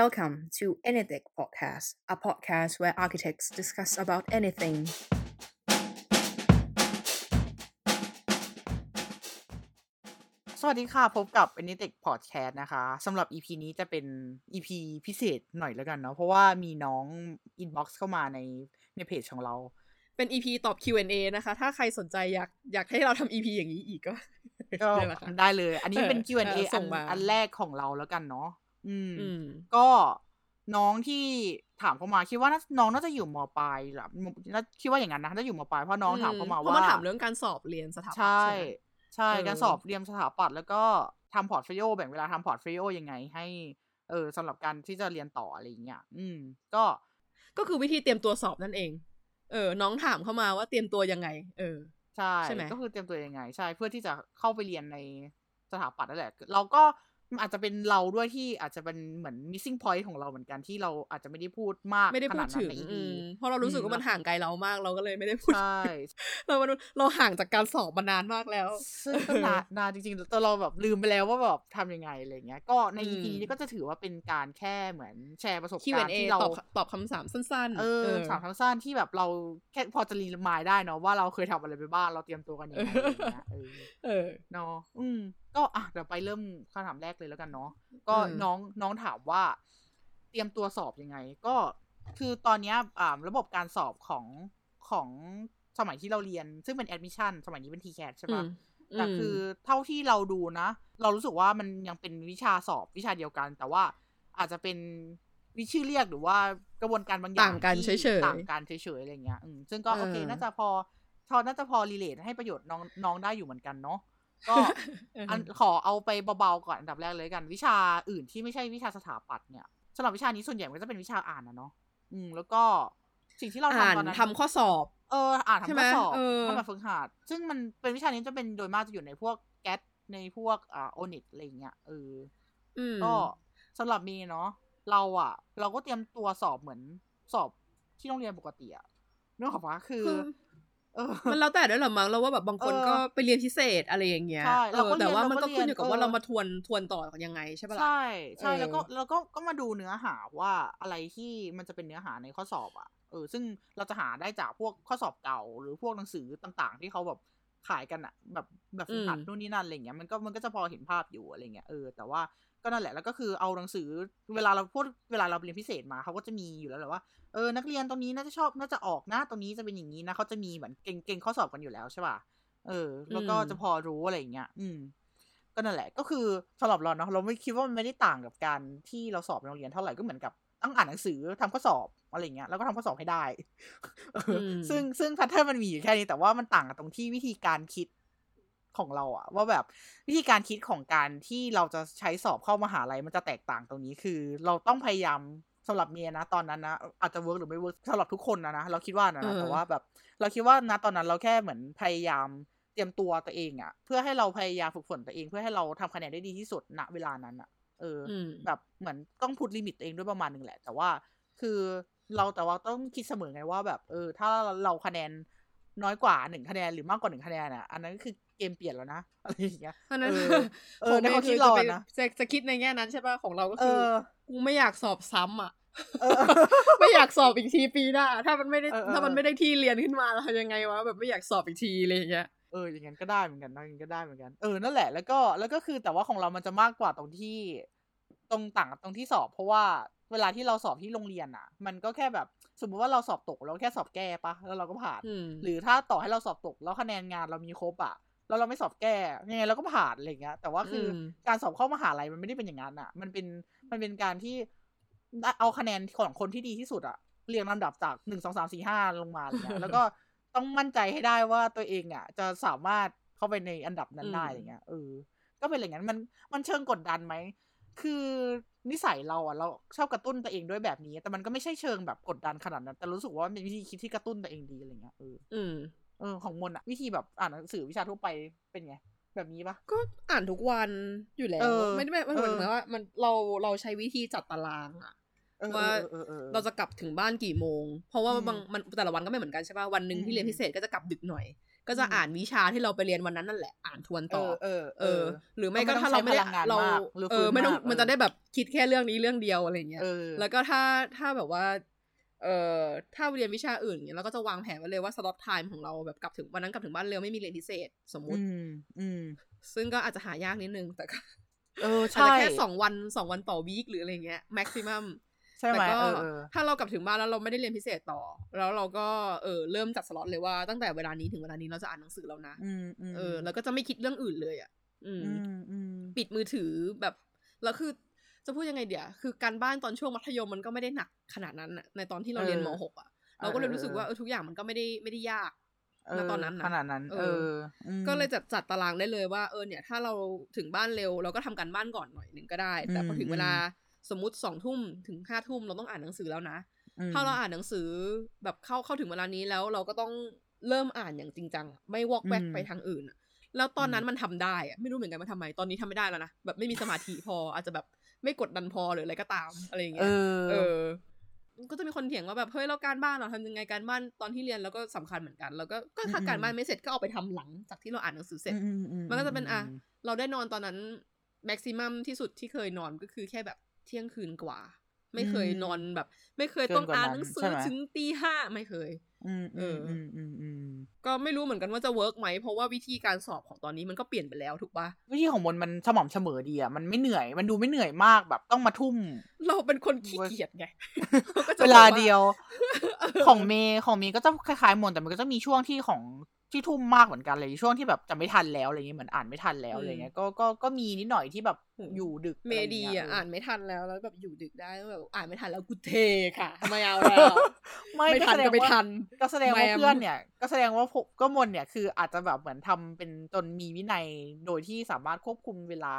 Welcome to Anything Podcast, a podcast where architects discuss about anything. สวัสดีค่ะ พบกับ a n i t e c h Podcast นะคะสำหรับ EP นี้จะเป็น EP พิเศษหน่อยแล้วกันเนาะเพราะว่ามีน้อง inbox เข้ามาในในเพจของเรา เป็น EP ตอบ Q&A นะคะ ถ้าใครสนใจอยากอยากให้เราทำ EP อย่างนี้อีกก็ ก็ได้ละค่ะได้เลย อันนี้เป็นเออ Q&A เอออัส่นงมาอันแรกของเราแล้วกันเนาะ อืมอืม ก็น้องที่ถามเข้ามาคิดว่าน่าน้องน่าจะอยู่มปลายหรือน่าคิดว่าอย่างนั้นนะน่าจะอยู่มปลายเพราะน้องถามเข้ามาเพว่าราะมาถามเรื่องการสอบเรียนสถาปัตย์ใช่ ใช่ไหมใช่เออการสอบเรียนสถาปัตย์แล้วก็ทำ portfolio แบ่งเวลาทำ portfolio ยังไงให้ เออสำหรับการที่จะเรียนต่ออะไรอย่างเงี้ยอืม ก็ก็คือวิธีเตรียมตัวสอบนั่นเอง เออ น้องถามเข้ามาว่าเตรียมตัวยังไง เออ ใช่ใช่ไหมก็คือเตรียมตัวยังไง ใช่ เพื่อที่จะเข้าไปเรียนในสถาปัตย์นั่นแหละ เราก็ อาจจะเป็นเราด้วยที่อาจจะเป็นเหมือน missing point ของเราเหมือนกันที่เราอาจจะไม่ได้พูดมากไม่ได้ขพูนาดดนั้ถึนงใน EP อืมเพราะเรารู้สึกอืมว่ามันห่างไกลเรามากเราก็เลยไม่ได้พูดใช่เราเราห่างจากการสอบมานานมากแล้วซึ่งก็นานนานจริงๆแต่เราแบบลืมไปแล้วว่าแบบทำยังไงอะไรเงี้ย ก็ในอืม EP นี้ก็จะถือว่าเป็นการแค่เหมือนแชร์ประสบการณ์ Q&A ที่เราตอบคำตอบคำถามสั้นๆเออถามทั้งสั้นที่แบบเราแค่พอจะ remind ได้เนาะว่าเราเคยทำอะไรไปบ้างเราเตรียมตัวกันยังไงอะไรเงี้ยเออเออเนาะอืม ก็อะเดี๋ยวไปเริ่มคำถามแรกเลยแล้วกันเนาะก็อืมน้องน้องถามว่า เตรียมตัวสอบยังไง ก็คือตอนเนี้ยอ่าระบบการสอบของของสมัยที่เราเรียน ซึ่งเป็น admission สมัยนี้เป็น TCAS ใช่ปะอืมแต่คือเท่าที่เราดูนะ เรารู้สึกว่ามันยังเป็นวิชาสอบวิชาเดียวกัน แต่ว่าอาจจะเป็นวิชื่อเรียกหรือว่ากระบวนการบางอย่างต่างกันที่เฉยๆต่างกันเฉยๆอะไรเงี้ยอืมซึ่งก็เออโอเคน่าจะพอพอน่าจะพอ relate ให้ประโยชน์น้องน้องได้อยู่เหมือนกันเนาะ ก็อันขอเอาไปเบาๆก่อนอันดับแรกเลยกัน วิชาอื่นที่ไม่ใช่วิชาสถาปัตย์เนี่ยสำหรับวิชานี้ส่วนใหญ่มันก็จะเป็นวิชาอ่านนะเนาะอืม แล้วก็สิ่งที่เราอ่านทำตอนนั้นทำข้อสอบ เออ อ่านใช่ทำไหมข้อสอบเออทำแบบฝึกหัดซึ่งมันเป็นวิชานี้จะเป็นโดยมากจะอยู่ในพวก GAT ในพวกอ่า O-NET อะไรอย่างเงี้ยเอออืมก็สำหรับมีเนาะเราอะเราก็เตรียมตัวสอบเหมือนสอบที่โรงเรียนปกติอะนึกออกปะคือคือเออ มันแล้วแต่ด้วยเหรอมั้งเราว่าแบบบางคนเออก็ไปเรียนพิเศษอะไรอย่างเงี้ยใช่เราก็ออแต่ว่าเรียนมันก็เราก็ขึ้นอยู่กับเรียนว่าเออเรามาทวนทวนต่อยังไงใช่ปะล่ะใช่ใช่เออแล้วก็แล้วก็ก็มาดูเนื้อหาว่าอะไรที่มันจะเป็นเนื้อหาในข้อสอบอะเออซึ่งเราจะหาได้จากพวกข้อสอบเก่าหรือพวกหนังสือต่างๆ ที่เขาแบบ ขายกันอะแบบแบบฝึกหัดนู่นนี่นั่นอะไรเงี้ยมันก็มันก็จะพอเห็นภาพอยู่อะไรเงี้ยเออแต่ว่าก็นั่นแหละแล้วก็คือเอาหนังสือเวลาเราพูดเวลาเราเรียนพิเศษมาเขาก็จะมีอยู่แล้วแหละว่าเออนักเรียนตรงนี้น่าจะชอบน่าจะออกนะตรงนี้จะเป็นอย่างนี้นะเขาจะมีเหมือนเก่งเก่งข้อสอบกันอยู่แล้วใช่ป่ะเออ แล้วก็จะพอรู้อะไรอย่างเงี้ยอืม ก็นั่นแหละ ก็คือสำหรับเราเนาะเราไม่คิดว่ามันไม่ได้ต่างกับการที่เราสอบในโรงเรียนเท่าไหร่ก็เหมือนกับต้องอ่านหนังสือทำข้อสอบ อะไรเงี้ยแล้วก็ทำข้อสอบให้ได้เอออมซึ่งซึ่ง pattern มันมีอยู่แค่นี้แต่ว่ามันต่างกันตรงที่วิธีการคิดของเราอะว่าแบบวิธีการคิดของการที่เราจะใช้สอบเข้ามหาลัยมันจะแตกต่างตรงนี้คือ เราต้องพยายามสำหรับเมย์นะตอนนั้นนะอาจจะ work หรือไม่ work สำหรับทุกคนนะนะเราคิดว่านะเออแต่ว่าแบบ เราคิดว่านะตอนนั้นเราแค่เหมือนพยายามเตรียมตัวตัวเองอะเพื่อให้เราพยายามฝึกฝนตัวเองเพื่อให้เราทำคะแนนได้ดีที่สุดณเวลานั้นอะเออออืมแบบเหมือนต้องพุดลิมิตตัวเองด้วยประมาณหนึ่งแหละ แต่ว่าคือ เราแต่ว่าต้องคิดเสมอไงว่าแบบเออ ถ้าเราคะแนนน้อยกว่าหนึ่งคะแนนหรือมากกว่าหนึ่งคะแนนอะอันนั้นก็คือเกมเปลี่ยนแล้วนะอะไรอย่างเงี้ยอันนั้นเออเออในความคิดจะเราไปอะนะจะจะคิดในแง่นั้นใช่ป่ะของเราก็เอคืออกูไม่อยากสอบซ้ำอะเออไม่อยากสอบอีกทีปีหน้าถ้ามันไม่ได้เออเออถ้ามันไม่ได้ที่เรียนขึ้นมาเราทำยังไงวะแบบไม่อยากสอบอีกทีอะไรอย่างเงี้ยเอออย่างนั้นก็ได้เหมือนกันนะอย่างนั้นก็ได้เหมือนกัน เออนั่นแหละแล้วก็แล้วก็คือแต่ว่าของเรามันจะมากกว่าตรงที่ ตรงต่างกับตรงที่สอบ เพราะว่าเวลาที่เราสอบที่โรงเรียนอะ มันก็แค่แบบสมมุติว่าเราสอบตกเราแค่สอบแก้ปะแล้วเราก็ผ่านอืมหรือถ้าต่อให้เราสอบตกแล้วคะแนนงานเรามีครบอะแล้วเราไม่สอบแก้ยังไงเราก็ผ่านอะไรอย่างเงี้ย แต่ว่าคืออมการสอบเข้ามหาลัยมันไม่ได้เป็นอย่างนั้นอะ มันเป็นมันเป็นการที่ได้เอาคะแนนของคนที่ดีที่สุดอะเรียงลำดับจากหนึ่งสองสามสี่ห้าลงมาอะไรเงี้ยแล้วก็ต้องมั่นใจให้ได้ว่าตัวเองอะ จะสามารถเข้าไปในอันดับนั้นได้อะไรเงี้ยเออก็เป็นอย่างนั้นมันมันเชิงกดดันไหม คือนิสัยเราอะเราชอบกระตุ้นตัวเองด้วยแบบนี้ แต่มันก็ไม่ใช่เชิงแบบกดดันขนาดนั้น แต่รู้สึกว่ามันเป็นวิธีคิดที่กระตุ้นตัวเองดีอะไรเงี้ยเอออืมเออของมนอะวิธีแบบอ่านหนังสือวิชาทั่วไปเป็นไงแบบนี้ปะก็อ่านทุกวันอยู่แล้วเออไม่ได้ไม่ไม่เหมือนเออว่า มันเราเราใช้วิธีจัดตารางอะเออว่าเออเออเออเราจะกลับถึงบ้านกี่โมง เพราะว่าอืมบางมันแต่ละวันก็ไม่เหมือนกันใช่ป่ะวันหนึ่งอืมที่เรียนพิเศษก็จะกลับดึกหน่อย ก็จะอ่านวิชาที่เราไปเรียนวันนั้นนั่นแหละอ่านทวนเอต่ออเออ เออ หรือไม่ก็ก็ไม่ถ้าเราไม่ได้ต้องใช้พลังงานเรามากหรือเอฟื้อนไม่ต้องมากมันจะได้แบบคิดแค่เรื่องนี้เรื่องเดียวอะไรเงี้ยเออแล้วก็ถ้าถ้าแบบว่า เอ่อถ้าเรียนวิชาอื่นเนี่ยเราก็จะวางแผนไว้เลยว่า slot time ของเราแบบกลับถึงวันนั้นกลับถึงบ้านเร็วไม่มีเรียนพิเศษสมมุติ อืมอืมซึ่งก็อาจจะหายากนิดนึงแต่ก็เอออาจใช่จะแค่สองวันสองวันต่อวีคหรืออะไรเงี้ยแม็กซิมัม ใช่ไหมแต่ก็เออเออถ้าเรากลับถึงบ้านแล้วเราไม่ได้เรียนพิเศษต่อ แล้วเราก็เออเริ่มจัดสล็อตเลยว่าตั้งแต่เวลานี้ถึงเวลานี้เราจะอ่านหนังสือแล้วนะอืมอืมเออ แล้วก็จะไม่คิดเรื่องอื่นเลยอะอืมอืมอืมปิดมือถือแบบแล้วคือจะพูดยังไงเดี๋ยวคือการบ้านตอนช่วงมัธยมมันก็ไม่ได้หนักขนาดนั้นอะในตอนที่เราเรียนมหกอะเราก็เลยรู้สึกว่าเออทุกอย่างมันก็ไม่ได้ไม่ได้ยากณตอนนั้นน่ะขนาดนั้น เอเออออืมก็เลยจัดจัดตารางได้เลยว่าเออเนี่ย ถ้าเราถึงบ้านเร็วเราก็ทำการบ้านก่อนหน่อยหนึ่งก็ได้ แต่พอถึงเวลา สมมติสองทุ่มถึงห้าทุ่มเราต้องอ่านหนังสือแล้วนะอืมถ้าเราอ่านหนังสือแบบเข้าเข้าถึงเวลานี้แล้วเราก็ต้องเริ่มอ่านอย่างจริงจังอะไม่วอกแวกอืมไปทางอื่นอะแล้วตอนนั้นมันทำได้อะไม่รู้เหมือนกันว่าทำไม ตอนนี้ทำไม่ได้แล้วนะ แบบไม่มีสมาธิพออาจจะแบบไม่กดดันพอหรืออะไรก็ตามอะไรอย่างเงี้เอยอเออก็จะมีคนเถียงว่าแบบเฮ้ยเราการบ้านเราทำยังไงการบ้านตอนที่เรียนแล้วก็สำคัญเหมือนกัน แล้วก็ก็ถ้าอืมการบ้านไม่เสร็จก็เอาไปทำหลังจากที่เราอ่านหนังสือเสร็จอือืมันก็จะเป็นอะเราได้นอนตอนนั้นแม็กซิมัมที่สุดที่เคยนอนก็คือแค่แบบ เที่ยงคืนกว่า ไม่เคยนอนแบบ ไม่เคยต้องอ่านหนังสือถึงตีห้าไม่เคยอืมเออือมอือืมอืมอืมก็ไม่รู้เหมือนกันว่าจะเวิร์กไหม เพราะว่าวิธีการสอบของตอนนี้มันก็เปลี่ยนไปแล้วถูกปะวิธีของมนมันสม่ำเสมอดีอะมันไม่เหนื่อย มันดูไม่เหนื่อยมากแบบต้องมาทุ่ม เราเป็นคนขี้เกียจไงก็จะเวลาบอกเดียว ของเมย์ของเมย์ก็จะคล้ายๆมนแต่มันก็จะมีช่วงที่ของ ที่ทุ่มมากเหมือนกันเลยช่วงที่แบบจะไม่ทันแล้วอะไรเงี้ยเหมือนอ่านไม่ทันแล้วอะไรเงี้ยก็ก็ก็มีนิดหน่อยที่แบบอยู่ดึกเมดีไรเงี้ยอะเอ่านไม่ทันแล้วแล้วแบบอยู่ดึกได้แล้วแบบอ่านไม่ทันแล้วกูเทค่ะไม่เอาแล้วไม่ไม่ทันแสดงก็ไม่ว่าทัน ก็แสดงว่าแมมเพื่อนเนี่ย ก็แสดงว่าผมก็มนเนี่ยคืออาจจะแบบเหมือนทำเป็นจนมีวินัยโดยที่สามารถควบคุมเวลา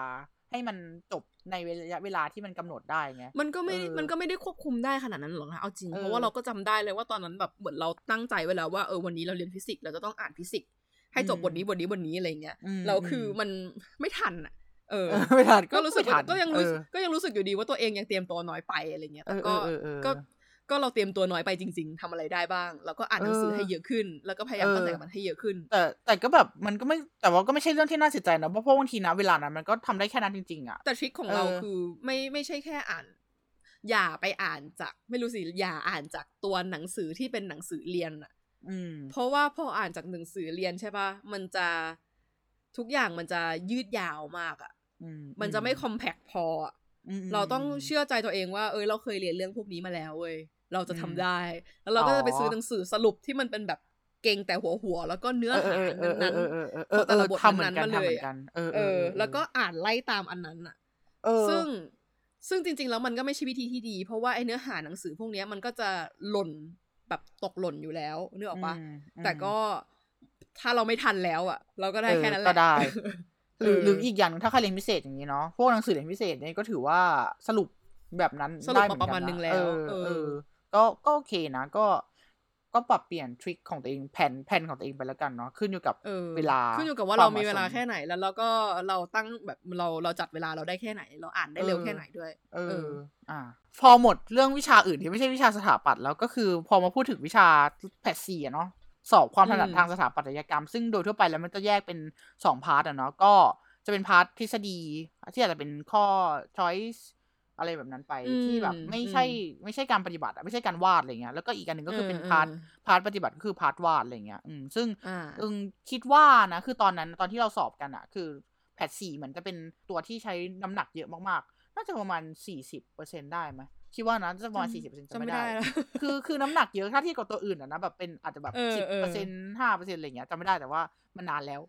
ให้มันจบในระยะเวลาที่มันกำหนดได้ไงมันก็ไม่เออมันก็ไม่ได้ควบคุมได้ขนาดนั้นหรอกนะเอาจริงเออเพราะว่าเราก็จำได้เลยว่าตอนนั้นแบบเหมือนเราตั้งใจไว้แล้วว่าเออวันนี้เราเรียนฟิสิกส์เราจะต้องอ่านฟิสิกส์ให้จบบทนี้บทนี้บทนี้อะไรเงี้ยอืมแล้วคือมันไม่ทันอะเออเออไม่ทันก็รู้สึกไม่ทัว่านก็ยังรู้เออก็ยังรู้สึกอยู่ดีว่าตัวเองยังเตรียมตัวน้อยไปอะไรเงี้ยแต่ก็เออเออเออเออก็ ก็เราเตรียมตัวน้อยไปจริง ๆทำอะไรได้บ้าง แล้วก็อ่านหนังสือเออให้เยอะขึ้น แล้วก็พยายามเออเข้าใจกับมันให้เยอะขึ้น แต่แต่ก็แบบมันก็ไม่แต่ว่าก็ไม่ใช่เรื่องที่น่าเสียใจนะเพราะเพราะบางทีนะเวลานั้นมันก็ทำได้แค่นั้นจริงๆอะแต่ทริคของเราเออคือไม่ไม่ใช่แค่อ่าน อย่าไปอ่านจากไม่รู้สิอย่าอ่านจากตัวหนังสือที่เป็นหนังสือเรียนอะอืมเพราะว่าพออ่านจากหนังสือเรียนใช่ปะมันจะทุกอย่างมันจะยืดยาวมากอะอืมมันจะไม่คอมแพคพออะอืม เราต้องเชื่อใจตัวเองว่า เออเราเคยเรียนเรื่องพวกนี้มาแล้วเว้ยเราจะทำอืมได้ แล้วเราก็จะไปอ๋อซื้อหนังสือสรุปที่มันเป็นแบบเก่งแต่หัวหัวๆแล้วก็เนื้อเออหาเออเออนั้นเออเออเออเอขอองแต่ละบททำเหมือนกันนั้นๆทำเหมืมาเลยอนกันเออๆเออ แล้วก็อ่านไล่ตามอันนั้นอะเออซึ่งซึ่งจริง ๆ แล้วมันก็ไม่ใช่วิธีที่ดี เพราะว่าไอ้เนื้อหาหนังสือพวกเนี้ยมันก็จะหล่นแบบตกหล่นอยู่แล้วนึกออกปะอืมแต่ก็ถ้าเราไม่ทันแล้วอะ เราก็ได้เออแค่นั้นแหละก็ได้ หรือเออหรืออีกอย่างหนึ่งถ้าใครเรียนพิเศษอย่างนี้เนาะพวกหนังสือเรียนพิเศษเนี่ยก็ถือว่าสรุปแบบนั้นสรุปได้เหมาประมาณกัหนึ่งแล้วเออเออเออก็ก็โอเคนะก็ก็ปรับเปลี่ยนทริคของตัวเองแผนแผนของตัวเองไปแล้วกันเนาะขึ้นอยู่กับเออเวลาขึ้นอยู่กับว่าคเรามหมีสเวลาแค่ไหนแล้วเราก็เราตั้งแบบเราเราจัดเวลาเราได้แค่ไหน เราอ่านได้เร็วเออแค่ไหนด้วยเอเอออ อ่า พอหมดเรื่องวิชาอื่นที่ไม่ใช่วิชาสถาปัตย์แล้วก็คือพอมาพูดถึงวิชา PAT สี่อะเนาะ สอบความถนัดอืมทางสถาปัตยกรรม ซึ่งโดยทั่วไปแล้วมันจะแยกเป็นสอง part อะเนาะก็จะเป็น part ทฤษฎี ที่อาจจะเป็นข้อ choice อะไรแบบนั้นไปอืมที่แบบไม่ใช่อืมไม่ใช่การปฏิบัติอะไม่ใช่การวาดอะไรเงี้ยแล้วก็อีกอันหนึ่งก็คือเป็นเออ part เออ part ปฏิบัติก็คือ part วาดอะไรเงี้ยอืมซึ่งอ่าอึงคิดว่านะคือตอนนั้นตอนที่เราสอบกันอะคือPAT สี่เหมือนจะเป็นตัวที่ใช้น้ำหนักเยอะมากๆ น่าจะประมาณสี่สิบเปอร์เซ็นได้ไหม คิดว่านะจะประมาณจำสี่สิบเปอร์เซ็นจำจะไม่ไม่ได้ได้แล้วคือคือน้ำหนักเยอะถ้าเทียบกับตัวอื่นอะนะแบบเป็นอาจจะแบบเออสิบเอเปออร์เซ็นห้าเปอร์เซ็นอะไรอย่างเงี้ยจำไม่ได้แต่ว่ามันนานแล้ว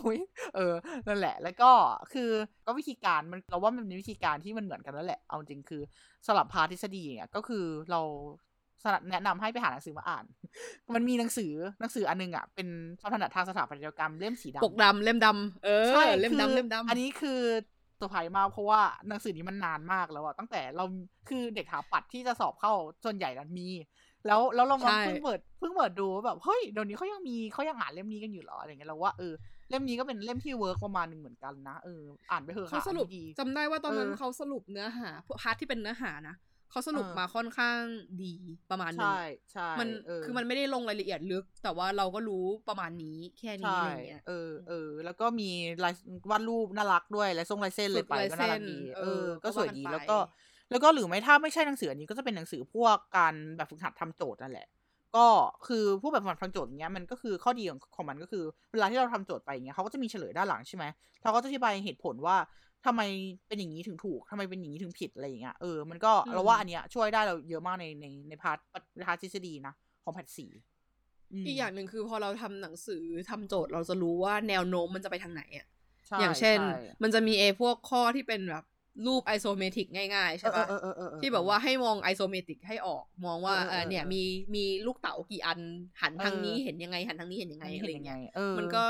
อุยเออ นั่นแหละ แล้วก็คือก็วิธีการมันเราว่ามันเป็นวิธีการที่มันเหมือนกันแล้วแหละ เอาจริงคือสำหรับ part ทฤษฎีเนี่ยก็คือเราสนับแนะนำให้ไปหาหนังสือมาอ่าน มันมีหนังสือหนังสืออันนึงอะ เป็นความถนัดทางสถาปัตยกรรมเล่มสีดำปกดำเล่มดำเออ ใช่เล่มคือดำเล่มดำอันนี้คือ เซอร์ไพรส์มากเพราะว่าหนังสือนี้มันนานมากแล้วอะตั้งแต่เราคือเด็กถาปัตย์ที่จะสอบเข้าส่วนใหญ่นั้นมี แล้วแล้วเรามาใช่เพิ่งเปิดเพิ่งเปิดดูว่าแบบเฮ้ยเดี๋ยวนี้เขายังมีเขายังอ่านเล่มนี้กันอยู่เหรออะไรเงี้ยเราว่าเออเล่มนี้ก็เป็นเล่มที่ work ประมาณหนึ่งเหมือนกันนะเอออ่านไปเถอะเขาค่ะสรุปอันนี้ดีจำได้ว่าตอนนั้นเออเขาสรุปเนื้อหา part ที่เป็นเนื้อหานะ เขาสรุปเออมาค่อนข้างดีประมาณหนึงใช่ใช่มันเออคือมันไม่ได้ลงรายละเอียดลึก แต่ว่าเราก็รู้ประมาณนี้แค่นี้ใช่อะไรเงี้ยเออเออแล้วก็มีลายวาดรูปน่ารักด้วยลายทรงลายเส้นเลยไปฝึกลายก็น่ารักเส้นดีเอเอออก็ก็สวยว่ากันดีไปแล้วก็ แล้วก็หรือไม่ถ้าไม่ใช่หนังสืออันนี้ก็จะเป็นหนังสือพวกการแบบฝึกหัดทำโจทย์นั่นแหละ ก็คือพวกแบบฝึกหัดทำโจทย์อย่างเงี้ยมันก็คือข้อดีของของมันก็คือ เวลาที่เราทำโจทย์ไปอย่างเงี้ยเขาก็จะมีเฉลยด้านหลังใช่ไหมเราก็จะอธิบายเหตุผลว่า ทำไมเป็นอย่างนี้ถึงถูกทำไมเป็นอย่างนี้ถึงผิดอะไรอย่างเงี้ยเออมันก็อืมเราว่าอันเนี้ยช่วยได้เราเยอะมากในในใน part part ทฤษฎีนะของ PAT สี่มอีกอย่างหนึ่งคือพอเราทำหนังสือทำโจทย์เราจะรู้ว่าแนวโน้มมันจะไปทางไหนอะใช่อย่างเช่นใช่มันจะมีเอพวกข้อที่เป็นแบบรูป isometric ง่ายๆ ใช่ปะเออเออเออเออที่แบบว่าให้มอง isometric ให้ออก มองว่าเออเออเออเนี่ยเออมีมีลูกเต๋ากี่อันหันทางนี้เออเห็นยังไงหันทางนี้เห็นยังไงอันนี้อะไรเห็นยังไงเงี้ยเออมันก็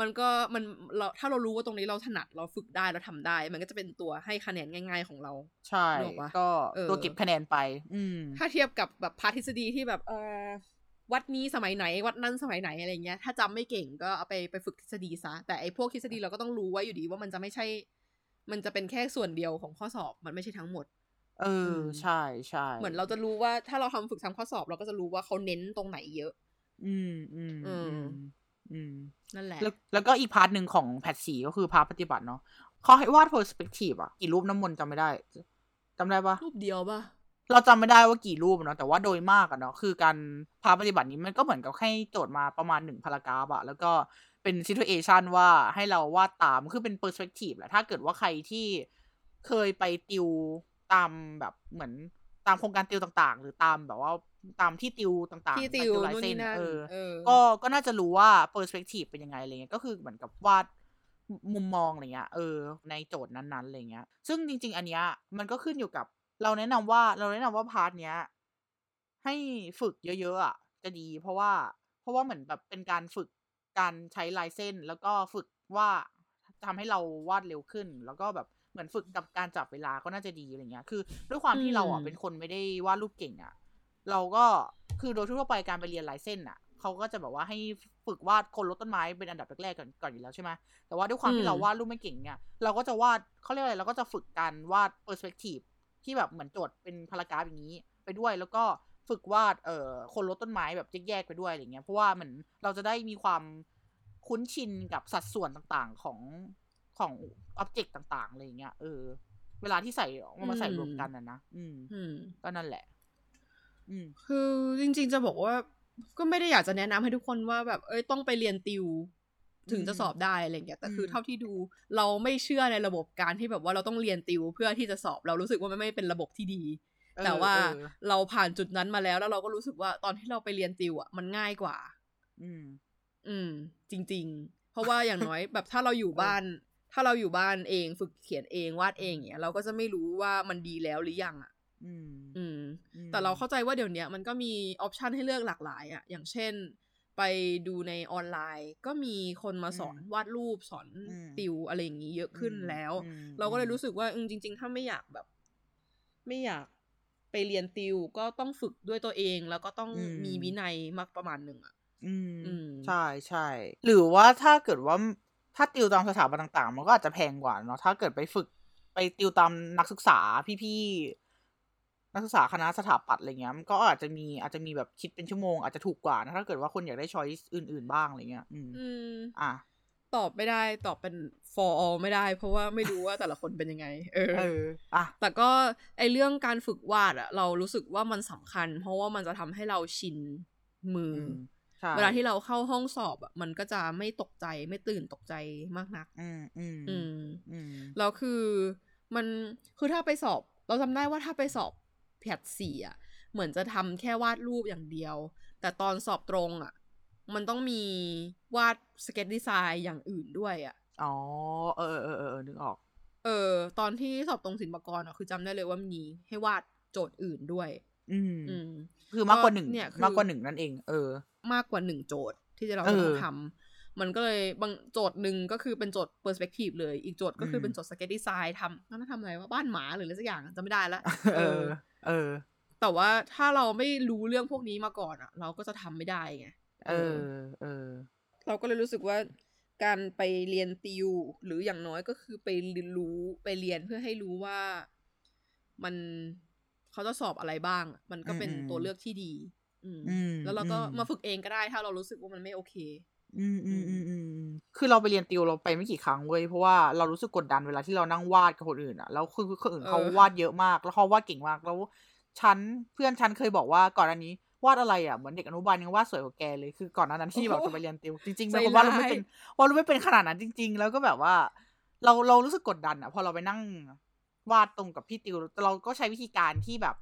มันก็มันเราถ้าเรารู้ว่าตรงนี้เราถนัดเราฝึกได้เราทำได้ มันก็จะเป็นตัวให้คะแนนง่าย ๆของเรา ใช่นึกออกปะก็เออตัวเก็บคะแนนไป อืมถ้าเทียบกับแบบพาร์ททฤษฎีที่แบบเออวัดนี้สมัยไหน วัดนั้นสมัยไหนอะไรเงี้ย ถ้าจำไม่เก่งก็เอาไปไปฝึกทฤษฎีซะ แต่ไอ้พวกทฤษฎีเราก็ต้องรู้ไว้อยู่ดีว่ามันจะไม่ใช่ มันจะเป็นแค่ส่วนเดียวของข้อสอบมันไม่ใช่ทั้งหมด เอออืมใช่ใช่เหมือนเราจะรู้ว่าถ้าเราทำฝึกทำข้อสอบเราก็จะรู้ว่าเขาเน้นตรงไหนเยอะ อืมอืมเออือม อืมนั่นแหละแล้วแล้วก็อีก part หนึ่งของ PAT สี่ก็คือ part ปฏิบัติเนาะเขาให้วาด perspective อะกี่รูปน้ำมนต์จำไม่ได้จำได้ปะรูปเดียวป่ะเราจำไม่ได้ว่ากี่รูปอะเนาะแต่ว่าโดยมากอะเนาะคือการพาปฏิบัตินี้มันก็เหมือนกับให้โจทย์มาประมาณหนึ่ง paragraph อะแล้วก็เป็น situation ว่าให้เราวาดตามคือเป็น perspective แหละถ้าเกิดว่าใครที่เคยไปติวตามแบบเหมือนตามโครงการติวต่างๆ หรือตามแบบว่า ตามที่ติวต่างๆที่ติวลายนู่นเส้นี่นั่นเออเออ ก็ก็น่าจะรู้ว่า perspective เป็นยังไงอะไรเงี้ยก็คือเหมือนกับวาดมุมมองอะไรเงี้ยเออ ในโจทย์นั้นๆอะไรเงี้ย ซึ่งจริง ๆ อันเนี้ยมันก็ขึ้นอยู่กับ เราแนะนำว่าเราแนะนำว่าพาร์ทเนี้ย ให้ฝึกเยอะๆอะจะดี เพราะว่า เพราะว่าเหมือนแบบเป็นการฝึกการใช้ลายเส้น แล้วก็ฝึกว่าทำให้เราวาดเร็วขึ้น แล้วก็แบบเหมือนฝึกกับการจับเวลาก็น่าจะดีอะไรเงี้ย คือ ด้วยความที่เราอะอืมเป็นคนไม่ได้วาดรูปเก่งอะ เราก็คือโดยทั่วไปการไปเรียนลายเส้นอะเขาก็จะแบบว่าให้ฝึกวาดคนรดต้นไม้เป็นอันดับแรกๆก่อนก่อนอยู่แล้วใช่ไหมแต่ว่าด้วยความที่เราวาดรูปไม่เก่งเนี่ยเราก็จะวาดเขาเรียกอะไรเราก็จะฝึกการวาด perspective ที่แบบเหมือนโจทย์เป็นพารากราฟอย่างนี้ไปด้วยแล้วก็ฝึกวาดเอ่อคนรดต้นไม้แบบแยกๆไปด้วยอะไรเงี้ยเพราะว่าเหมือนเราจะได้มีความคุ้นชินกับสัดส่วนต่างๆของของอ็อบเจกต์ต่างๆอะไรเงี้ยเออ เวลาที่ใส่เอามาใส่รวมกันนะนะอืมอืมก็นั่นแหละอืม คือจริง ๆ จะบอกว่า ก็ไม่ได้อยากจะแนะนำให้ทุกคนว่าแบบเอ้ยต้องไปเรียนติว ถึงจะสอบได้อะไรเงี้ยแต่คือมเท่าที่ดูเราไม่เชื่อในระบบการที่แบบว่าเราต้องเรียนติวเพื่อที่จะสอบเรารู้สึกว่ามันไม่เป็นระบบที่ดีเออแต่ว่าเออเราผ่านจุดนั้นมาแล้ว แล้วเราก็รู้สึกว่าตอนที่เราไปเรียนติวอะมันง่ายกว่า อืม อืม จริง ๆ เพราะว่าอย่างน้อยแบบถ้าเราอยู่บ้านถ้าเราอยู่บ้านเองฝึกเขียนเองวาดเองเนี้ยเราก็จะไม่รู้ว่ามันดีแล้วหรือยังอะ อืม อืมอืม แต่เราเข้าใจว่าเดี๋ยวเนี้ยมันก็มีออปชันให้เลือกหลากหลายอะ่ะอย่างเช่น ไปดูในออนไลน์ ก็มีคนมาสอนวาดรูปสอนอืมติวอะไรอย่างนี้เยอะขึ้นแล้วอืมเราก็เลยรู้สึกว่าอืมจริง ๆ ถ้าไม่อยากแบบ ไม่อยากไปเรียนติวก็ต้องฝึกด้วยตัวเอง แล้วก็ต้องอืมมีวินัยมากประมาณหนึ่งอะอืมอืมใช่ใช่หรือว่าถ้าเกิดว่าถ้าติวตามสถาบันต่าง ๆ มันก็อาจจะแพงกว่าเนาะถ้าเกิดไปฝึกไปติวตามนักศึกษาพี่ๆ นักศึกษาคณะสถาปัตย์อะไรเงี้ยมันก็อาจจะมีอาจจะมีแบบคิดเป็นชั่วโมงอาจจะถูกกว่านะถ้าเกิดว่าคนอยากได้ช้อยส์อื่น ๆบ้างอะไรเงี้ย อืมอืมอะตอบไม่ได้ตอบเป็น for all ไม่ได้ เพราะว่าไม่รู้ว่าแต่ละคนเป็นยังไง เออเอออะแต่ก็ไอเรื่องการฝึกวาดอะเรารู้สึกว่ามันสำคัญ เพราะว่ามันจะทำให้เราชินมืออือมใช่เวลาที่เราเข้าห้องสอบอะมันก็จะไม่ตกใจไม่ตื่นตกใจมากนัก อืมอืมอืมอืมแล้วคือมันคือถ้าไปสอบ เราจำได้ว่าถ้าไปสอบ แพทสี่อะเหมือนจะทำแค่วาดรูปอย่างเดียว แต่ตอนสอบตรงอะมันต้องมีวาดสเก็ตดีไซน์อย่างอื่นด้วยอะอ๋อเออเออเออเออนึกออก เออ ตอนที่สอบตรงศิลปากรอะคือจำได้เลยว่ามีให้วาดโจทย์อื่นด้วย อืมอืมคือมากกว่าหนึ่งเนี่ยคือมากกว่าหนึ่งนั่นเอง เออ มากกว่าหนึ่งโจทย์ที่จะเราเออต้องทำ มันก็เลยบางโจทย์หนึ่งก็คือเป็นโจทย์ perspective เลย อีกโจทย์ก็คืออมเป็นโจทย์ sketch design ทำนั่นทำอะไรว่าบ้านหมาหรืออะไรสักอย่างจะไม่ได้ละเออ เออ แต่ว่าถ้าเราไม่รู้เรื่องพวกนี้มาก่อนอะเราก็จะทำไม่ได้ไงเออ เออ เราก็เลยรู้สึกว่าการไปเรียนติวหรืออย่างน้อยก็คือไปเรียนรู้ไปเรียนเพื่อให้รู้ว่ามันเขาจะสอบอะไรบ้างอะมันก็เป็นอืมตัวเลือกที่ดี อืมอืมแล้วเราก็อืมมาฝึกเองก็ได้ถ้าเรารู้สึกว่ามันไม่โอเค อืมอืมอืมอืมอืมคือเราไปเรียนติวเราไปไม่กี่ครั้งเว้ยเพราะว่าเรารู้สึกกดดันเวลาที่เรานั่งวาดกับคนอื่นอะแล้วคือคนอื่นเออเขาวาดเยอะมาก แล้วเขาวาดเก่งมากแล้วฉันเพื่อนฉันเคยบอกว่าก่อนอันนี้วาดอะไรอะเหมือนเด็กอนุบาลยังวาดสวยกว่าแกเลยคือก่อนหนานั้นที่แบบจะไปเรียนติวจริงๆเป็นคนวาดรูปไม่เป็นวาดรูปไม่เป็นขนาดนั้นจริง ๆ แล้วก็แบบว่า เราเรารู้สึกกดดันอะพอเราไปนั่งวาดตรงกับพี่ติวเราก็ใช้วิธีการที่แบบ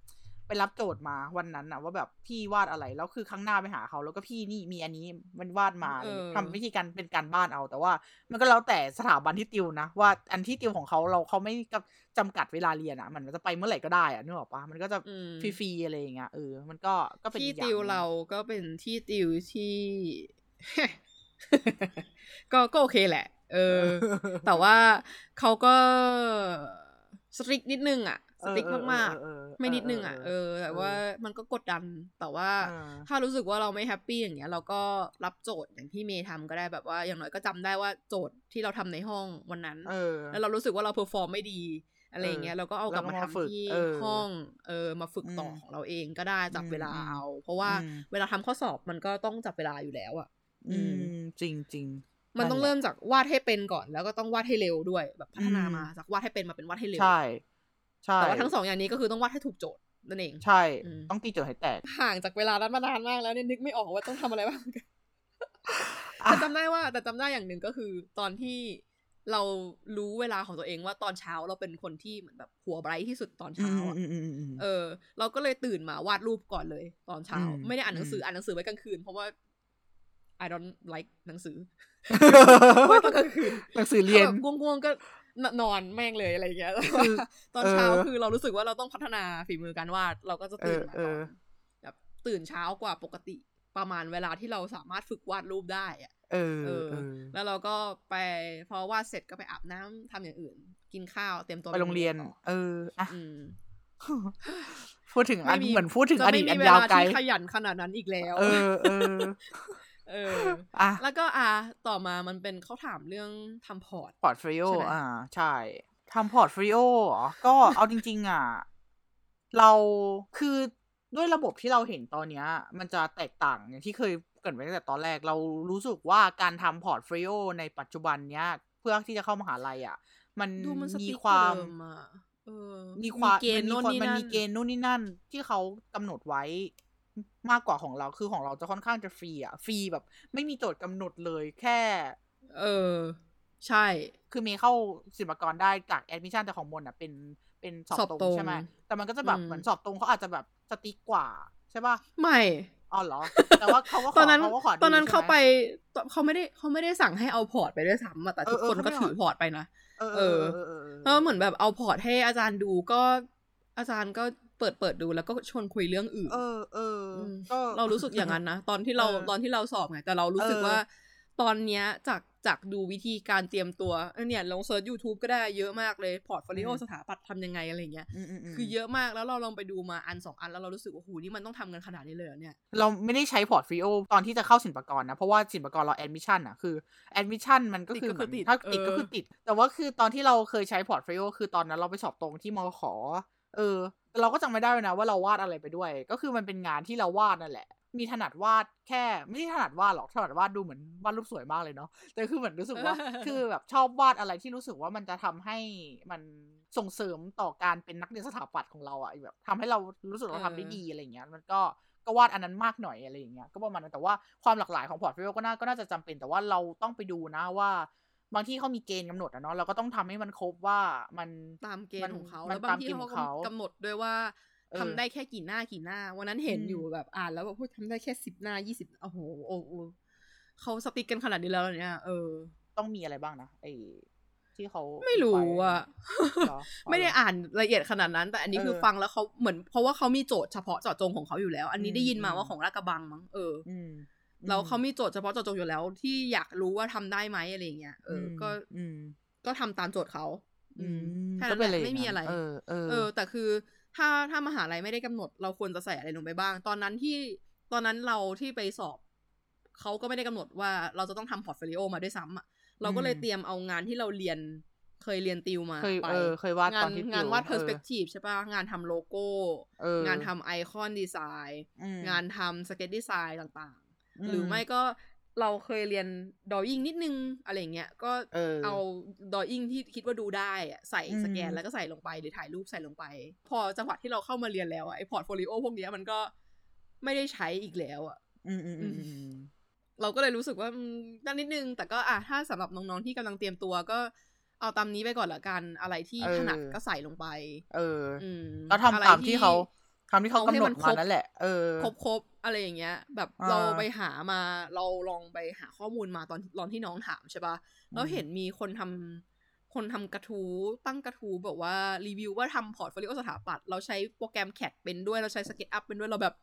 ไปรับโจทย์มาวันนั้นนะว่าแบบพี่วาดอะไรแล้วคือครั้งหน้าไปหาเขาแล้วก็พี่นี่มีอันนี้มันวาดมาเออทำวิธีการเป็นการบ้านเอา แต่ว่า มันก็แล้วแต่สถาบันที่ติวนะว่าอันที่ติวของเขาเราเขาไม่กับจำกัดเวลาเรียนอะมันจะไปเมื่อไหร่ก็ได้อะนึกออกปะมันก็จะอืมฟรีๆอะไรอย่างเงี้ยเออมันก็ก็เป็นที่อีกอย่างติวหนึ่งเราก็เป็นที่ติวที่ ก็ก็โอเคแหละ เออ แต่ว่าเขาก็ strict นิดนึงอะ strict เออเออมากเออเออๆไม่นิดนึงอะเออแต่ว่ามันก็กดดันแต่ว่าเออถ้ารู้สึกว่าเราไม่ happy อย่างเงี้ย เราก็รับโจทย์อย่างที่เมย์ทำก็ได้แบบว่าอย่างน้อยก็จำได้ว่าโจทย์ที่เราทำในห้องวันนั้นเออแล้วเรารู้สึกว่าเรา perform ไม่ดีอะไรอย่างเงี้ยเราก็เอากลับมาแล้วก็มาฝึทำกที่เออห้องเออมาฝึกต่ออมของเราเองก็ได้จับอืมเวลาอืมเอา เพราะว่าอืมเวลาทำข้อสอบมันก็ต้องจับเวลาอยู่แล้วอะ อืม จริงจริงมันต้องนั่นแหละเริ่มจากวาดให้เป็นก่อน แล้วก็ต้องวาดให้เร็วด้วยแบบพัฒนาอืมมาจากวาดให้เป็นมาเป็นวาดให้เร็วใช่ ใช่แต่ว่าทั้งสองอย่างนี้ก็คือต้องวาดให้ถูกโจทย์นั่นเอง ใช่อืมต้องตีโจทย์ให้แตก ห่างจากเวลานั้นมานานมากแล้วเนี่ยนึกไม่ออกว่าต้องทำอะไรบ้างอะแต่จำได้ว่า แต่จำได้อย่างหนึ่งก็คือ ตอนที่เรารู้เวลาของตัวเองว่าตอนเช้าเราเป็นคนที่เหมือนแบบหัวไบรท์ที่สุดตอนอืเช้ามอะอืมอืมอืมอืมเออ เราก็เลยตื่นมาวาดรูปก่อนเลย ตอนเช้าอืมไม่ได้อ่านหนังสือมอ่านหนังสือไว้กลางคืนเพราะว่า I don't like หนังสือไว้ตอนกลางคืนหนังสือเรียนถ้าแบบง่วงๆก็ นนอนแม่งเลยอะไรอย่างเงี้ยแต่คืว่าอตอนเช้าเออคือเรารู้สึกว่าเราต้องพัฒนาฝีมือการวาดเราก็จะตื่นมาเอก่ออนแบบตื่นเช้ากว่าปกติประมาณเวลาที่เราสามารถฝึกวาดรูปได้อะเออเอเอออแล้วเราก็ไปพอวาดเสร็จก็ไปอาบน้ำทำอย่างอื่น กินข้าวเตรียมตัวไปโรงเรียนต่อเอออะอืมพูดถึงอันไม่มีเหมือนพูดถึงจะอไม่ดีตมีอันเวยาวลาไกลที่ขยันขนาดนั้นอีกแล้ว เออเออ เอออะแล้วก็อะต่อมามันเป็นเขาถามเรื่องทำพอร์ตพอร์ตโฟลิโอใช่ไหมอ่าใช่ทำพอร์ตโฟลิโอเหรอก็เอาจริง ๆ อะ เราคือด้วยระบบที่เราเห็นตอนเนี้ย มันจะแตกต่างอย่างที่เคยเกริดไว้ตั้งแต่ตอนแรก เรารู้สึกว่าการทำพอร์ตโฟลิโอในปัจจุบันเนี้ย เพื่อที่จะเข้ามหาลัยอะ มันดูมันสมีติ๊กความเดิมอะเออมีความเกณฑ์มัโน่นความนี่มันนั่นมีเกณฑ์นู่นนี่นั่นที่เขากำหนดไว้ มากกว่าของเราคือของเราจะค่อนข้างจะฟรีอะฟรีแบบ ไม่มีโจทย์กำหนดเลยแค่ เออ ใช่ คือเมย์เข้าศิลปากรได้จากแอดมิชชั่นแต่ของมนอะเป็นเป็นสอบสอบตรงตรงใช่ไหมแต่มันก็จะแบบอืมเหมือนสอบตรงเขาอาจจะแบบstrict กว่า ใช่ป่ะไม่อ๋อเหรอ แต่ว่าเขาก็ขตออนนั้นเขาก็ขอดูตอนนั้นใช่หมเข้าไปเขาไม่ได้เขาไม่ได้สั่งให้เอาพอร์ตไปด้วยซ้ำอะแต่ทุกเออคนเออก็เขาไม่ถือพอร์ตไปนะเออเออเออเออแล้วเหมือนแบบเอาพอร์ตให้อาจารย์ดูก็อาจารย์ก็ เปิดเปิดดูแล้วก็ชวนคุยเรื่องอื่น เออเออก็เรารู้สึกอย่างนั้นนะ ตอนที่เราเออตอนที่เราสอบไงแต่เรารู้สึกเออว่า ตอนเนี้ยจากจากดูวิธีการเตรียมตัวเออเนี่ยลองเซิร์ช YouTube ก็ได้เยอะมากเลยพอร์ตโฟลิโออืมสถาปัตย์ทำยังไงอะไรเงี้ยอืมอืมคือเยอะมากแล้วเราลองไปดูมาอันสองอันแล้วเรารู้สึกว่าโอ้โหนี่มันต้องทำกันขนาดนี้เลยเหรอเนี่ย เราไม่ได้ใช้พอร์ตโฟลิโอตอนที่จะเข้าศิลปากรนะ เพราะว่าศิลปากรเราแอดมิชชั่นอะคือแอดมิชชั่นมันก็คือติดก็คือเหมือนติดถ้าติดเออก็คือติด แต่ว่าคือตอนที่เราเคยใช้พอร์ตโฟลิโอคือตอนนั้นเราไปสอบตรงที่มขเออแต่เราก็จำไม่ได้เลยนะว่าเราวาดอะไรไปด้วย ก็คือมันเป็นงานที่เราวาดนั่นแหละ มีถนัดวาดแค่ไม่ใช่ถนัดวาดหรอกถนัดวาดดูเหมือนวาดรูปสวยมากเลยเนาะแต่คือเหมือนรู้สึกว่า คือแบบชอบวาดอะไรที่รู้สึกว่ามันจะทำให้มันส่งเสริมต่อการเป็นนักเรียนสถาปัตย์ของเราอะแบบทำให้เรารู้สึกเราทำได้ดีอะไรอย่างเงี้ยมันก็ก็วาดอันนั้นมากหน่อยอะไรอย่างเงี้ยก็ประมาณนั้นแต่ว่าความหลากหลายของพอร์ตโฟลิโอก็น่าก็น่าจะจำเป็นแต่ว่าเราต้องไปดูนะว่า บางที่เขามีเกณฑ์กำหนดอะเนาะเราก็ต้องทำให้มันครบว่ามันตามเกณฑ์ของเขามันแล้วบางที่ตามเกณฑ์เขาของเขากำหนดด้วยว่าเออทำได้แค่กี่หน้ากี่หน้า วันนั้นเห็นอืมอยู่แบบอ่านแล้วแบบพูดทำได้แค่สิบหน้ายี่สิบโอ้โหโอ้โหเขา strict กันขนาดนี้แล้วเหรอเนี่ยเออ ต้องมีอะไรบ้างนะไอ้ที่เขาไม่รู้ปอะเหรอไม่ได้อ่านละเอียดขนาดนั้น แต่อันนี้คือเออฟังแล้วเขาเหมือนเพราะว่าเขามีโจทย์เฉพาะเจาะจงของเขาอยู่แล้ว อันนี้อืมได้ยินมาอืมว่าของราชกระบังมั้งเออออืม แล้วเขามีโจทย์เฉพาะเจาะจงอยู่แล้ว ที่อยากรู้ว่าทำได้ไหมอะไรอย่างเงี้ยเอออก็อืมก็ทำตามโจทย์เขาอืมแค่ก็นั้นเป็นแหอะไรละไม่มีอะไรเออเออเออ แต่คือถ้าถ้ามหาลัยไม่ได้กำหนด เราควรจะใส่อะไรลงไปบ้าง ตอนนั้นที่ตอนนั้นเราที่ไปสอบเขาก็ไม่ได้กำหนดว่าเราจะต้องทำพอร์ตโฟลิโอมาด้วยซ้ำอะเราก็เลยเตรียมเอางานที่เราเรียนเคเคยเรียนติวมาเคยไปเออเคยวาดงานตอนที่งานวาดติว perspective ใช่ปะงานทำโลโก้เอองานทำ icon design อืมงานทำ sketch design ต่าง ๆ อืๆม หรือไม่ก็เราเคยเรียนดอ w ิ n งนิดนึงอะไรเงี้ย ก็เออเอาดอ w ิ n งที่คิดว่าดูได้อะใส่อืมสแกนแล้วก็ใส่ลงไปหรือถ่ายรูปใส่ลงไป พอจังหวะที่เราเข้ามาเรียนแล้วอะไอ้พอร์ตโฟลิโอพวกเนี้ยมันก็ไม่ได้ใช้อีกแล้วอะอืมอืมอืมอืมเราก็เลยรู้สึกว่าอืมนั่นนิดนึง แต่ก็อะถ้าสำหรับน้องๆที่กำลังเตรียมตัวก็เอาตามนี้ไปก่อนละกัน อะไรที่เออถนัดก็ใส่ลงไป เอออืมก็ทำอะไรตามที่เขา ทำที่เขาเอากำให้หนมัดนครมาบนั่นแหละ เออครบครบๆอะไรอย่างเงี้ย แบบอ่าเราไปหามา เราลองไปหาข้อมูลมาตอนตอนที่น้องถามใช่ปะแล้วเห็นมีคนทำคนทำกระทู้ตั้งกระทู้แบบว่ารีวิวว่าทำพอร์ตโฟลิโอสถาปัตย์เราใช้โปรแกรม CAD เป็นด้วย เราใช้ SketchUp เป็นด้วยเราแบบ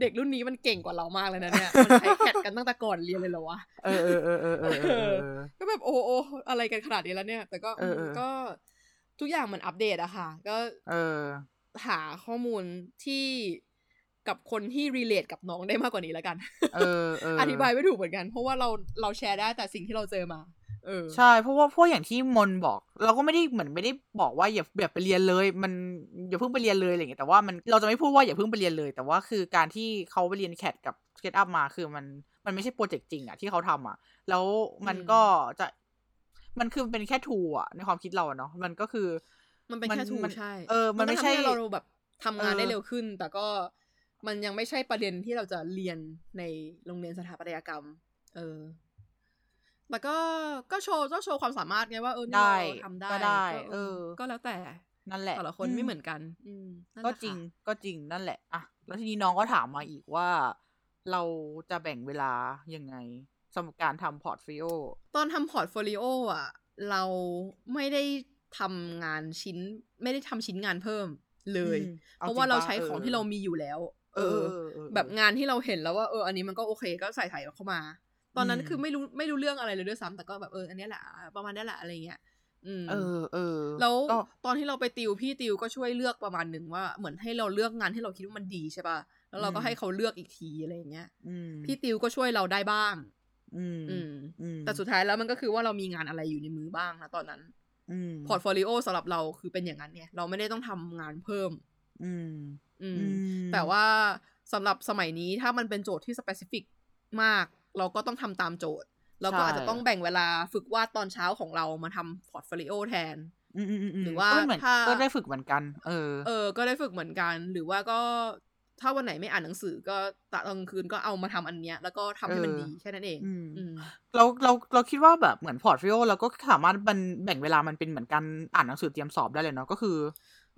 เด็กรุ่นนี้มันเก่งกว่าเรามากเลยนะเนี่ย มันใช้ CAD กันตั้งแต่ก่อนเรียนเลยเหรอวะ เออเออเออเออเออเออเออก็แบบโอ้โอ้อะไรกันขนาดนี้แล้วเนี่ย แต่ก็เออเออก็ทุกอย่างมันอัปเดตอะค่ะ ก็ เออ หาข้อมูลที่กับคนที่ relate กับน้องได้มากกว่านี้แล้วกันเออเอออธิบายไม่ถูกเหมือนกัน เพราะว่าเราเราแชร์ได้แต่สิ่งที่เราเจอมา เออ ใช่ เพราะว่าพวกอย่างที่มนบอก เราก็ไม่ได้เหมือนไม่ได้บอกว่าอย่าอย่าไปเรียนเลย มันอย่าเพิ่งไปเรียนเลยอะไรอย่างเงี้ยแต่ว่ามันเราจะไม่พูดว่าอย่าเพิ่งไปเรียนเลย แต่ว่าคือการที่เขาไปเรียนแคดกับสเก็ตอัพมาคือมันมันไม่ใช่โปรเจกต์จริงอะที่เขาทำอะแล้วมันอืมก็จะมันคือเป็นแค่ทูอะในความคิดเราอะเนาะมันก็คือ มันเป็นมันแค่ทูมันใช่ เออ มันไม่ก็ใช่ทำให้เราแบบทำงานเออได้เร็วขึ้น แต่ก็มันยังไม่ใช่ประเด็นที่เราจะเรียนในโรงเรียนสถาปัตยกรรม เออแต่ก็ก็โชว์ก็โชว์ความสามารถไงว่าเออนี่ได้เราทำได้ก็ได้ก็เออ ก็แล้วแต่นั่นแหละแต่ละคนอืมไม่เหมือนกัน อืมนั่นแหละก็จริงค่ะก็จริงนั่นแหละอะแล้วทีนี้น้องก็ถามมาอีกว่า เราจะแบ่งเวลายังไงสำหรับการทำพอร์ตโฟลิโอตอนทำพอร์ตโฟลิโออะ เราไม่ได้ ทำงานชิ้น ไม่ได้ทำชิ้นงานเพิ่มเลยอืมเอาเพราะว่าจริงเราปะใช้ของเออที่เรามีอยู่แล้วเออเออเออ แบบงานที่เราเห็นแล้วว่าเอออันนี้มันก็โอเคก็ใส่ใส่เข้ามา ตอนนั้นอืมคือไม่รู้ไม่รู้เรื่องอะไรเลยด้วยซ้ำแต่ก็แบบเอออันเนี้ยแหละประมาณเนี้ยแหละอะไรเงี้ยอืมเออเออแล้วก็ตอนที่เราไปติวพี่ติวก็ช่วยเลือกประมาณหนึ่งว่าเหมือนให้เราเลือกงานที่เราคิดว่ามันดีใช่ป่ะแล้วเราก็อืมให้เขาเลือกอีกทีอะไรอย่างเงี้ยอืมพี่ติวก็ช่วยเราได้บ้างอืมอืมอืมแต่สุดท้ายแล้วมันก็คือว่าเรามีงานอะไรอยู่ในมือบ้างนะตอนนั้นอืม พอร์ตโฟลิโอสำหรับเราคือเป็นอย่างนั้นไงเราไม่ได้ต้องทำงานเพิ่มอืมอืม อืม แต่ว่าสำหรับสมัยนี้ถ้ามันเป็นโจทย์ที่ specific มาก เราก็ต้องทำตามโจทย์ เราก็อาจจะต้องแบ่งเวลาฝึกวาดตอนเช้าของเรามาทำพอร์ตโฟลิโอแทนอืมอืมอืมหรือว่าก็เหมือนถ้าก็ได้ฝึกเหมือนกัน เออ เออ ก็ได้ฝึกเหมือนกัน หรือว่าก็ ถ้าวันไหนไม่อ่านหนังสือก็ตะกลางคืนก็เอามาทำอันเนี้ย แล้วก็ทำให้มันเออดีแค่นั้นเองอืมอืมเราเราเราคิดว่าแบบเหมือนพอร์ตโฟลิโอเราก็สามารถมันแบ่งเวลามันเป็นเหมือนการอ่านหนังสือเตรียมสอบได้เลยเนาะก็คือ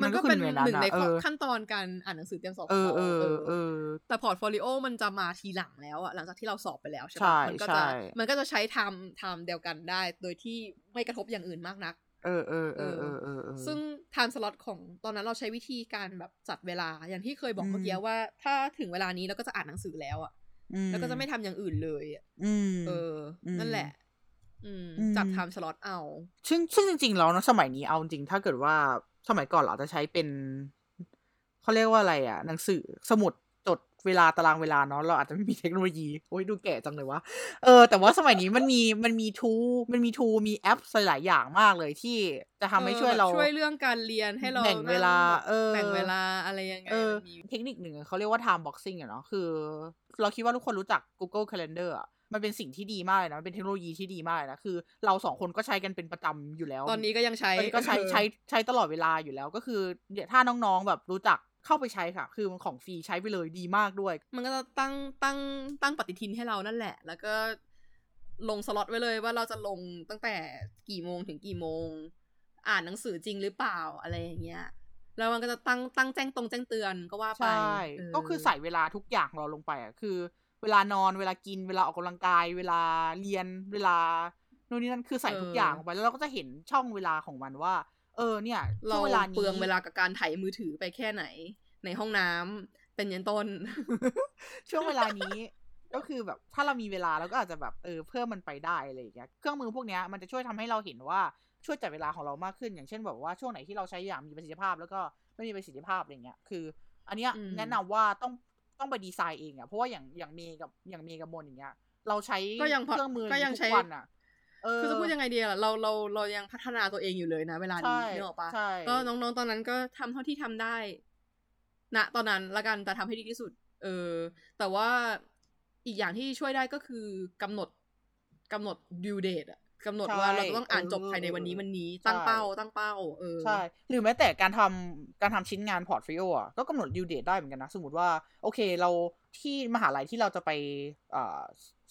มันก็เป็นคือหนึ่งในอะเออขั้นตอนการอ่านหนังสือเตรียมสอบเออเออเออเออแต่พอร์ตโฟลิโอมันจะมาทีหลังแล้วอะหลังจากที่เราสอบไปแล้วใช่ใช่ปะมันก็จะใช่มันก็จะใช้ time time เดียวกันได้ โดยที่ไม่กระทบอย่างอื่นมากนัก เออเออเออเออเออเออซึ่ง time slot ของตอนนั้นเราใช้วิธีการแบบจัดเวลาอย่างที่เคยบอกอืมเมื่อกี้ว่า ถ้าถึงเวลานี้เราก็จะอ่านหนังสือแล้วอะอืมแล้วก็จะไม่ทำอย่างอื่นเลยอะอืมเอออมนั่นแหละอืมอืมจัดไทม์สล็อตเอา ซึ่งซึ่งจริง ๆ แล้วนะสมัยนี้เอาจริงๆถ้าเกิดว่าสมัยก่อนเราอาจจะใช้เป็นเขาเรียกว่าอะไรอะ หนังสือสมุดจด เวลาตารางเวลาเนาะเราอาจจะไม่มีเทคโนโลยีโอ้ยดูแก่จังเลยวะเออแต่ว่าสมัยนี้มันมีมันมีทูมันมีทูมีแอปหลายๆอย่างมากเลยที่จะทำให้ช่วยเราออแบบช่วยเรื่องการเรียนให้เราแบ่งเวลานั่งเออแบ่งเวลาอะไรยังไงเออมันมีเทคนิคหนึ่งเขาเรียกว่า time boxing อะเนาะคือ เราคิดว่าทุกคนรู้จัก Google Calendar อะมันเป็นสิ่งที่ดีมากเลยนะมันเป็นเทคโนโลยีที่ดีมากเลยนะ คือ เราสองคนก็ใช้กันเป็นประจำอยู่แล้ว ตอนนี้ก็ยังใช้ตอนนี้ก็ใช้เออใช้ใช้ตลอดเวลาอยู่แล้วก็คือเดี๋ยวถ้าน้องๆแบบรู้จัก เข้าไปใช้ค่ะ คือมันของฟรีใช้ไปเลยดีมากด้วย มันก็จะตั้งตั้งตั้งปฏิทินให้เรานั่นแหละ แล้วก็ลงสล็อตไว้เลยว่าเราจะลงตั้งแต่กี่โมงถึงกี่โมง อ่านหนังสือจริงหรือเปล่าอะไรอย่างเงี้ยแล้วมันก็จะตั้งตั้งแจ้งตรงแจ้งเตือนก็ว่าไปใช่เก็คือใส่เวลาทุกอย่างของเราลงไปอะคือ เวลานอนเวลากินเวลาออกกำลังกาย เวลาเรียนเวลาโน่นนี่นั่นคือใส่ทุกอย่างลงไปแล้วเราก็จะเห็นช่องเวลาของมันว่า เออเนี่ยช่เราวงเวลานี้เปลืองเวลากับการไถมือถือไปแค่ไหน ในห้องน้ำเป็นยันต้น ช่วงเวลานี้ ก็คือแบบถ้าเรามีเวลาเราก็อาจจะแบบเออเพิ่มมันไปได้อะไรอย่างเงี้ยเครื่องมือพวกเนี้ยมันจะช่วยทำให้เราเห็นว่าช่วยจัดเวลาของเรามากขึ้น อย่างเช่นแบบว่าช่วงไหนที่เราใช้อย่างมีประสิทธิภาพแล้วก็ไม่มีประสิทธิภาพอะไรเงี้ยคือ อันเนี้ยอืมแนะนำว่าต้องต้องไปดีไซน์เองอะเพราะว่าอย่างอย่างเมย์กับอย่างเมย์กับมนอย่างเงี้ยเราใช้ก็ยังพอเครื่องมือก็ยังทุใช้กวันอะเออ คือจะพูดยังไงดีอะเราเราเรายังพัฒนาตัวเองอยู่เลยนะ เวลานี้ใช่นึกออกปะใช่ก็น้องๆตอนนั้นก็ทำเท่าที่ทำได้ณตอนนั้นละกันแต่ทำให้ดีที่สุด เออ แต่ว่าอีกอย่างที่ช่วยได้ก็คือกำหนดกำหนด due date อะ กำหนดว่าเราจะต้องอ่านจบภายในวันนี้วันนี้ตั้งเป้า ตั้งเป้าเออใช่ หรือแม้แต่การทำการทำชิ้นงานพอร์ตโฟลิโออะก็กำหนด due date ได้เหมือนกันนะ สมมติว่า โอเคเราที่มหาลัยที่เราจะไปอ่า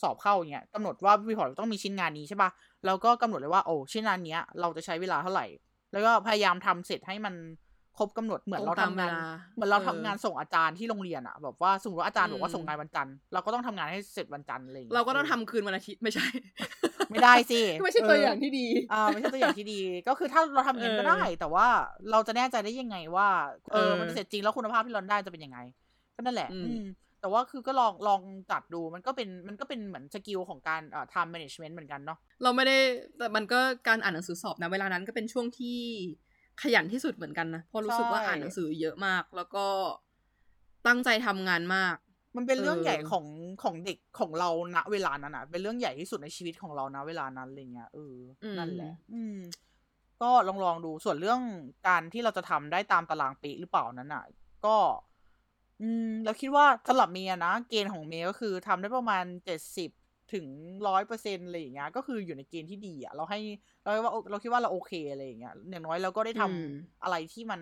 สอบเข้าอย่างเงี้ยกำหนดว่ารีพอร์ตต้องมีชิ้นงานนี้ใช่ปะแล้วก็กำหนดเลยว่าโอ้ชิ้นงานเนี้ย เราจะใช้เวลาเท่าไหร่ แล้วก็พยายามทำเสร็จให้มัน ครบกำหนดเหมือนเราตรงตามทำงานเวลาเหมือนเราเออทำงานส่งอาจารย์ที่โรงเรียนอะแบบว่าสมมติว่าอาจารย์บอกว่าอืมส่งงานวันจันทร์เราก็ต้องทำงานให้เสร็จวันจันทร์อะไรอย่างเงี้ยเราก็ต้องทำคืนวันอาทิตย์ไม่ใช่ ไม่ได้สิไม่ใช่ตัวเอย่างที่ดีอ่าไม่ใช่ตัวอย่างที่ดี ก็คือถ้าเราทำอย่างนั้นก็เออได้ แต่ว่าเราจะแน่ใจได้ยังไงว่าเออเออมันเสร็จจริงแล้วคุณภาพที่เราได้จะเป็นยังไง ก็นั่นแหละ อืมอืมแต่ว่าคือก็ลองลองจัดดูมันก็เป็นมันก็เป็นเหมือนสกิลของการเอ่อ time management เหมือนกันเนาะเราไม่ได้แต่มันก็การอ่านหนังสือสอบนะเวลานั้นก็เป็นช่วงที่ ขยันที่สุดเหมือนกันนะเพราะรู้สึกว่าใช่อ่านหนังสือเยอะมาก แล้วก็ตั้งใจทำงานมาก มันเป็นเรื่องเออใหญ่ของของเด็กของเราณเวลานั้นอะเป็นเรื่องใหญ่ที่สุดในชีวิตของเราณเวลานั้นอะไรเงี้ยเอออมนั่นแหละ อืม ก็ลองลองดูส่วนเรื่องการที่เราจะทำได้ตามตารางเป๊ะหรือเปล่านั้นอะ ก็ อืมเราคิดว่าสำหรับเมย์อะนะเกณฑ์ของเมย์ก็คือทำได้ประมาณเจ็ดสิบ ถึงร้อยเปอร์เซ็นต์อะไรอย่างเงี้ยก็คืออยู่ในเกณฑ์ที่ดีอะเราให้เราว่าเราคิดว่าเราโอเคอะไรอย่างเงี้ยอย่างน้อยเราก็ได้ทำอืมอะไรที่มัน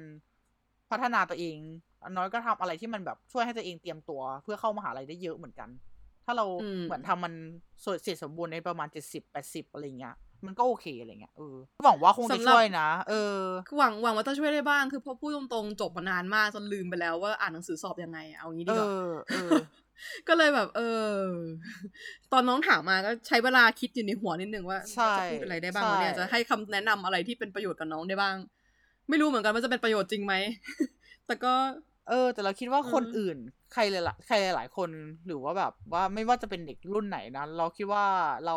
พัฒนาตัวเองอย่างน้อยก็ทำอะไรที่มันแบบช่วยให้ตัวเองเตรียมตัว เพื่อเข้ามหาลัยได้เยอะเหมือนกัน ถ้าเราอืมเหมือนทำมันสเสร็จสมบูรณ์ในประมาณเจ็ดสิบแปดสิบอะไรเงี้ยมันก็โอเคอะไรเงี้ยเออหวังว่าคงจะช่วยนะ เออคือหวังหวังว่าจะช่วยได้บ้างคือพอพูดตรงๆจบมานานมากจนลืมไปแล้วว่าอ่านหนังสือสอบยังไงอะเอางี้เอดีกว่าอเออ ก็เลยแบบ เออ ตอนน้องถามมาก็ใช้เวลาคิดอยู่ในหัวนิดนึงว่าใช่จะพูดอะไรได้บ้างวะเนี่ยใช่จะให้คำแนะนำอะไรที่เป็นประโยชน์กับน้องได้บ้าง ไม่รู้เหมือนกันว่าจะเป็นประโยชน์จริงไหมแต่ก็ เออ แต่เราคิดว่าคนอืมอื่นใครหลายๆใครหลายๆคนหรือว่าแบบ ว่าไม่ว่าจะเป็นเด็กรุ่นไหนนะเราคิดว่าเรา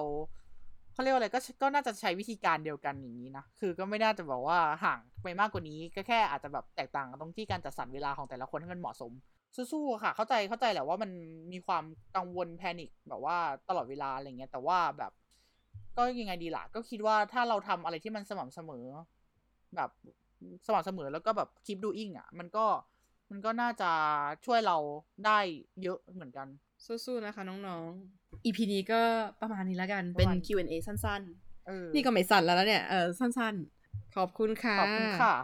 เขาเรียกว่าอะไรก็ก็น่าจะใช้วิธีการเดียวกันอย่างนี้นะคือก็ไม่น่าจะบอกว่าห่างไปมากกว่านี้ ก็แค่อาจจะแบบแตกต่างกันตรงที่การจัดสรรเวลาของแต่ละคนให้มันเหมาะสม สู้ๆค่ะ เข้าใจเข้าใจแหละว่ามันมีความกังวลแพนิคแบบว่าตลอดเวลาอะไรเงี้ย แต่ว่าแบบ ก็ยังไงดีล่ะ ก็คิดว่าถ้าเราทำอะไรที่มันสม่ำเสมอ แบบสม่ำเสมอแล้วก็แบบ keep doing อะ มันก็มันก็น่าจะช่วยเราได้เยอะเหมือนกัน สู้ๆนะคะน้องๆ EP นี้ก็ประมาณนี้แล้วกันประเป็นมาณ Q&A สั้นเออๆนี่ก็ไม่สั้นแล้วนะเนี่ยเออสั้นๆ ขอบคุณค่ะขอบคุณค่ะ